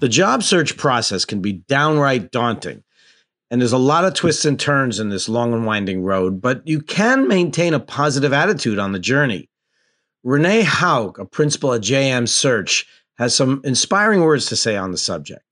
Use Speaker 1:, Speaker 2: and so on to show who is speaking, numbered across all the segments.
Speaker 1: The job search process can be downright daunting, and there's a lot of twists and turns in this long and winding road, but you can maintain a positive attitude on the journey. Renee Hauch, a principal at JM Search, has some inspiring words to say on the subject.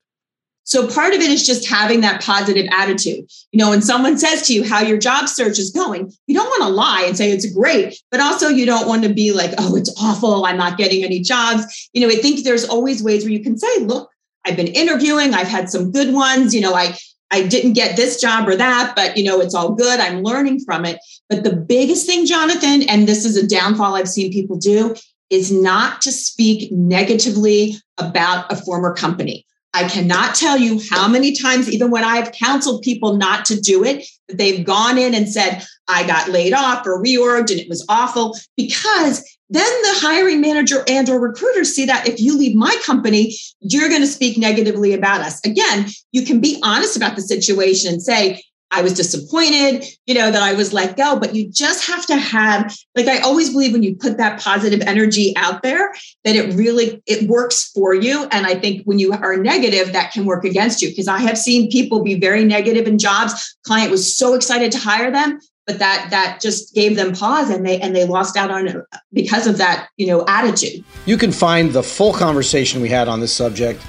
Speaker 2: So part of it is just having that positive attitude. You know, when someone says to you how your job search is going, you don't want to lie and say it's great, but also you don't want to be like, oh, it's awful. I'm not getting any jobs. You know, I think there's always ways where you can say, look, I've been interviewing, I've had some good ones. You know, I I didn't get this job or that, but you know, it's all good. I'm learning from it. But the biggest thing, Jonathan, and this is a downfall I've seen people do, is not to speak negatively about a former company. I cannot tell you how many times, even when I've counseled people not to do it, they've gone in and said, I got laid off or reorged and it was awful. Because then the hiring manager and or recruiter see that if you leave my company you're going to speak negatively about us. Again you can be honest about the situation and say I was disappointed, you know, that I was let go. But you just have to have, like, I always believe when you put that positive energy out there, that it really it works for you. And I think when you are negative, that can work against you. Because I have seen people be very negative in jobs. Client was so excited to hire them, but that that just gave them pause and they and they lost out on it because of that, you know, attitude.
Speaker 1: You can find the full conversation we had on this subject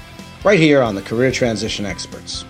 Speaker 1: right here on the Career Transition Experts.